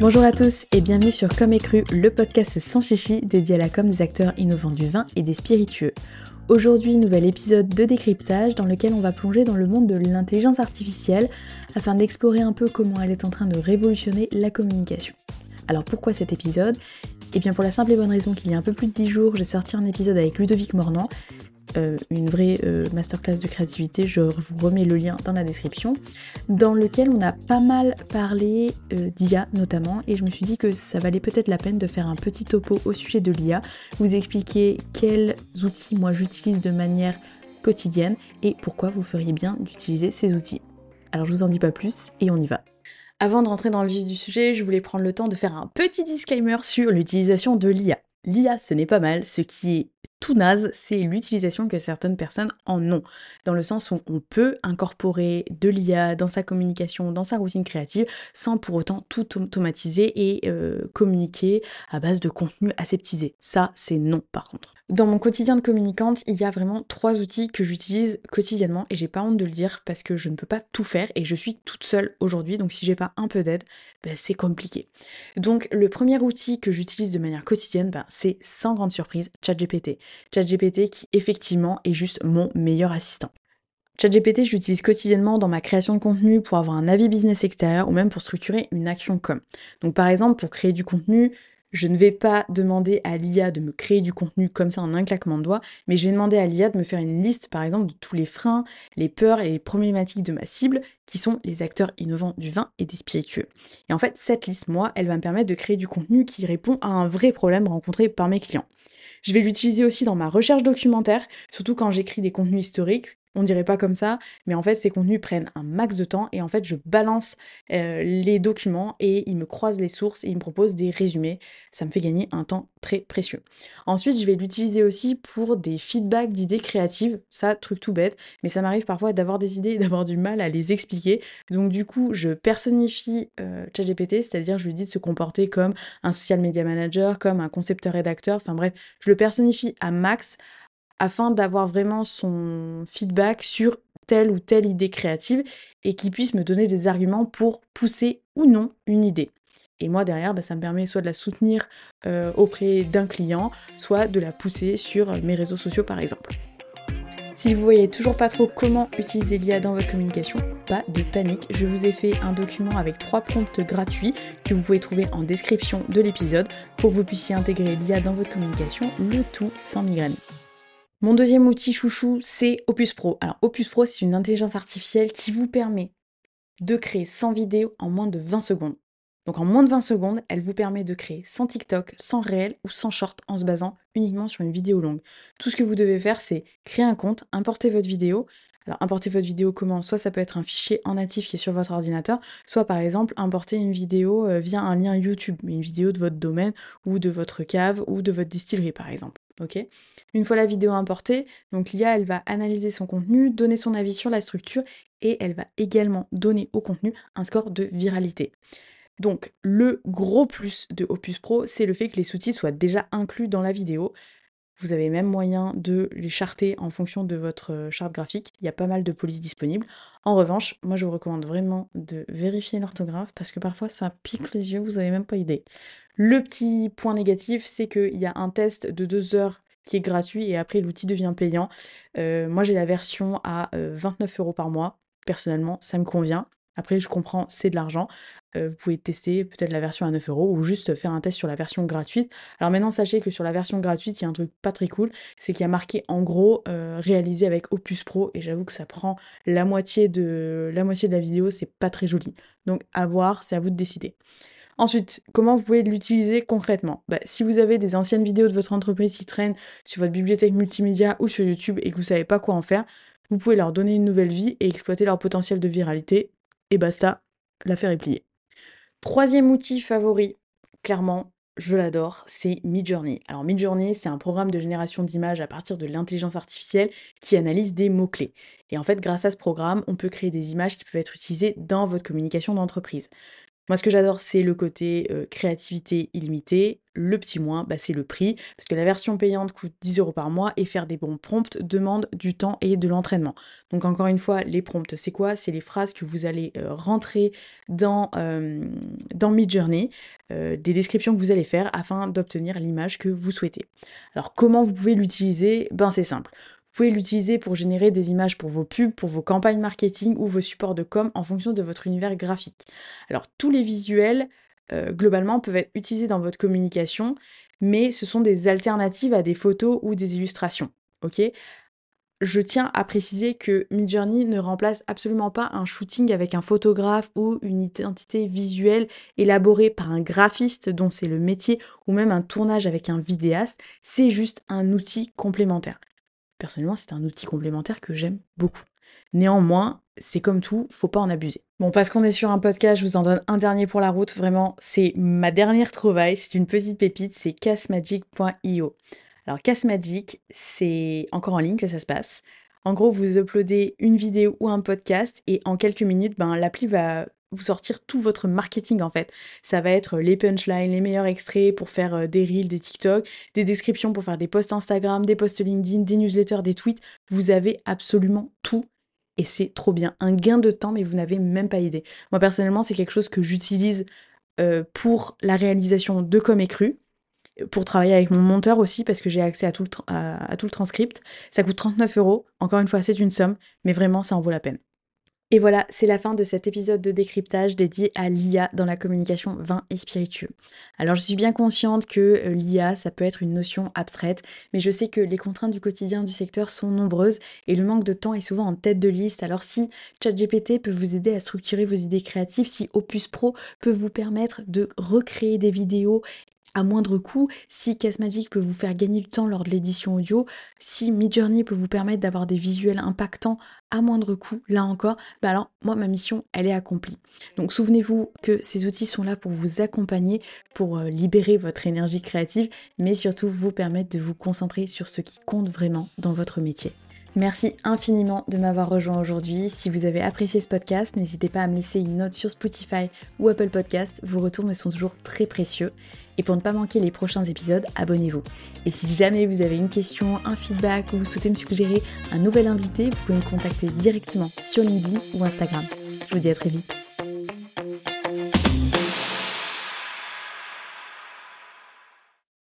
Bonjour à tous et bienvenue sur Comme et Cru, le podcast sans chichi dédié à la com des acteurs innovants du vin et des spiritueux. Aujourd'hui, nouvel épisode de décryptage dans lequel on va plonger dans le monde de l'intelligence artificielle afin d'explorer un peu comment elle est en train de révolutionner la communication. Alors pourquoi cet épisode? Eh bien pour la simple et bonne raison qu'il y a un peu plus de 10 jours, j'ai sorti un épisode avec Ludovic Mornan euh, une vraie euh, masterclass de créativité, je vous remets le lien dans la description, dans lequel on a pas mal parlé euh, d'IA notamment, et je me suis dit que ça valait peut-être la peine de faire un petit topo au sujet de l'IA, vous expliquer quels outils moi j'utilise de manière quotidienne et pourquoi vous feriez bien d'utiliser ces outils. Alors je vous en dis pas plus et on y va. Avant de rentrer dans le vif du sujet, je voulais prendre le temps de faire un petit disclaimer sur l'utilisation de l'IA. L'IA, ce n'est pas mal, ce qui est tout naze, c'est l'utilisation que certaines personnes en ont. Dans le sens où on peut incorporer de l'IA dans sa communication, dans sa routine créative, sans pour autant tout automatiser et euh, communiquer à base de contenu aseptisé. Ça, c'est non par contre. Dans mon quotidien de communicante, il y a vraiment trois outils que j'utilise quotidiennement et j'ai pas honte de le dire parce que je ne peux pas tout faire et je suis toute seule aujourd'hui, donc si j'ai pas un peu d'aide, ben, c'est compliqué. Donc le premier outil que j'utilise de manière quotidienne, ben, c'est sans grande surprise ChatGPT. ChatGPT qui effectivement est juste mon meilleur assistant. ChatGPT, je l'utilise quotidiennement dans ma création de contenu pour avoir un avis business extérieur ou même pour structurer une action com. Donc par exemple, pour créer du contenu, je ne vais pas demander à l'IA de me créer du contenu comme ça en un claquement de doigts, mais je vais demander à l'IA de me faire une liste, par exemple, de tous les freins, les peurs et les problématiques de ma cible, qui sont les acteurs innovants du vin et des spiritueux. Et en fait, cette liste, moi, elle va me permettre de créer du contenu qui répond à un vrai problème rencontré par mes clients. Je vais l'utiliser aussi dans ma recherche documentaire, surtout quand j'écris des contenus historiques on dirait pas comme ça, mais en fait ces contenus prennent un max de temps et en fait je balance euh, les documents et ils me croisent les sources et ils me proposent des résumés. Ça me fait gagner un temps très précieux. Ensuite je vais l'utiliser aussi pour des feedbacks d'idées créatives, ça truc tout bête, mais ça m'arrive parfois d'avoir des idées et d'avoir du mal à les expliquer. Donc du coup je personnifie euh, ChatGPT, c'est-à-dire je lui dis de se comporter comme un social media manager, comme un concepteur rédacteur, enfin bref, je le personnifie à max afin d'avoir vraiment son feedback sur telle ou telle idée créative et qu'il puisse me donner des arguments pour pousser ou non une idée. Et moi derrière, bah, ça me permet soit de la soutenir euh, auprès d'un client, soit de la pousser sur mes réseaux sociaux par exemple. Si vous voyez toujours pas trop comment utiliser l'IA dans votre communication, pas de panique, je vous ai fait un document avec trois prompts gratuits que vous pouvez trouver en description de l'épisode pour que vous puissiez intégrer l'IA dans votre communication, le tout sans migraine. Mon deuxième outil chouchou, c'est Opus Pro. Alors Opus Pro, c'est une intelligence artificielle qui vous permet de créer 100 vidéos en moins de 20 secondes. Donc en moins de 20 secondes, elle vous permet de créer sans TikTok, sans réel ou sans short en se basant uniquement sur une vidéo longue. Tout ce que vous devez faire, c'est créer un compte, importer votre vidéo. Alors importer votre vidéo comment? Soit ça peut être un fichier en natif qui est sur votre ordinateur, soit par exemple importer une vidéo euh, via un lien YouTube, une vidéo de votre domaine ou de votre cave ou de votre distillerie par exemple Une fois la vidéo importée, donc l'IA, elle va analyser son contenu, donner son avis sur la structure et elle va également donner au contenu un score de viralité. Donc le gros plus de Opus Pro, c'est le fait que les sous-titres soient déjà inclus dans la vidéo. Vous avez même moyen de les charter en fonction de votre euh, charte graphique. Il y a pas mal de polices disponibles. En revanche, moi je vous recommande vraiment de vérifier l'orthographe parce que parfois ça pique les yeux, vous n'avez même pas idée. Le petit point négatif, c'est qu'il y a un test de deux heures qui est gratuit et après l'outil devient payant. Euh, moi j'ai la version à 29 euh, euros par mois. Personnellement, ça me convient. Après, je comprends, c'est de l'argent. Euh, vous pouvez tester peut-être la version à 9 euros ou juste faire un test sur la version gratuite. Alors maintenant, sachez que sur la version gratuite, il y a un truc pas très cool, c'est qu'il y a marqué en gros réalisé avec Opus Pro et j'avoue que ça prend la moitié de la moitié de la vidéo, c'est pas très joli. Donc à voir, c'est à vous de décider. Ensuite, comment vous pouvez l'utiliser concrètement? Bah, Si vous avez des anciennes vidéos de votre entreprise qui traînent sur votre bibliothèque multimédia ou sur YouTube et que vous savez pas quoi en faire, vous pouvez leur donner une nouvelle vie et exploiter leur potentiel de viralité. Et basta, l'affaire est pliée. Troisième outil favori, clairement, je l'adore, c'est Midjourney. Alors Midjourney, c'est un programme de génération d'images à partir de l'intelligence artificielle qui analyse des mots-clés. Et en fait, grâce à ce programme, on peut créer des images qui peuvent être utilisées dans votre communication d'entreprise. Moi, ce que j'adore, c'est le côté euh, créativité illimitée. Le petit moins, bah, c'est le prix, parce que la version payante coûte 10 euros par mois et faire des bons prompts demande du temps et de l'entraînement. Donc encore une fois, les prompts, c'est quoi? C'est les phrases que vous allez euh, rentrer dans, euh, dans Midjourney, des descriptions que vous allez faire afin d'obtenir l'image que vous souhaitez. Alors comment vous pouvez l'utiliser? Ben c'est simple. Vous pouvez l'utiliser pour générer des images pour vos pubs, pour vos campagnes marketing ou vos supports de com en fonction de votre univers graphique. Alors tous les visuels, euh, globalement, peuvent être utilisés dans votre communication, mais ce sont des alternatives à des photos ou des illustrations. Ok? Je tiens à préciser que Midjourney ne remplace absolument pas un shooting avec un photographe ou une identité visuelle élaborée par un graphiste dont c'est le métier ou même un tournage avec un vidéaste, c'est juste un outil complémentaire. Personnellement, c'est un outil complémentaire que j'aime beaucoup. Néanmoins, c'est comme tout, faut pas en abuser. Bon, parce qu'on est sur un podcast, je vous en donne un dernier pour la route. Vraiment, c'est ma dernière trouvaille. C'est une petite pépite, c'est castmagic.io. Alors, Castmagic, c'est encore en ligne que ça se passe. En gros, vous uploadez une vidéo ou un podcast et en quelques minutes, ben, l'appli va vous sortir tout votre marketing en fait. Ça va être les punchlines, les meilleurs extraits pour faire euh, des reels, des TikTok, des descriptions pour faire des posts Instagram, des posts LinkedIn, des newsletters, des tweets. Vous avez absolument tout et c'est trop bien. Un gain de temps mais vous n'avez même pas idée. Moi personnellement c'est quelque chose que j'utilise euh, pour la réalisation de Comme Cru, pour travailler avec mon monteur aussi parce que j'ai accès à tout, le à tout le transcript. Ça coûte 39 euros. Encore une fois c'est une somme mais vraiment ça en vaut la peine. Et voilà, c'est la fin de cet épisode de décryptage dédié à l'IA dans la communication vin et spiritueux. Alors je suis bien consciente que euh, l'IA, ça peut être une notion abstraite, mais je sais que les contraintes du quotidien du secteur sont nombreuses et le manque de temps est souvent en tête de liste. Alors si ChatGPT peut vous aider à structurer vos idées créatives, si Opus Pro peut vous permettre de recréer des vidéos à moindre coût, si Casmagic peut vous faire gagner du temps lors de l'édition audio, si Midjourney peut vous permettre d'avoir des visuels impactants à moindre coût, là encore, bah alors moi ma mission elle est accomplie. Donc souvenez-vous que ces outils sont là pour vous accompagner, pour euh, libérer votre énergie créative, mais surtout vous permettre de vous concentrer sur ce qui compte vraiment dans votre métier. Merci infiniment de m'avoir rejoint aujourd'hui. Si vous avez apprécié ce podcast, n'hésitez pas à me laisser une note sur Spotify ou Apple Podcast. Vos retours me sont toujours très précieux. Et pour ne pas manquer les prochains épisodes, abonnez-vous. Et si jamais vous avez une question, un feedback ou vous souhaitez me suggérer un nouvel invité, vous pouvez me contacter directement sur LinkedIn ou Instagram. Je vous dis à très vite.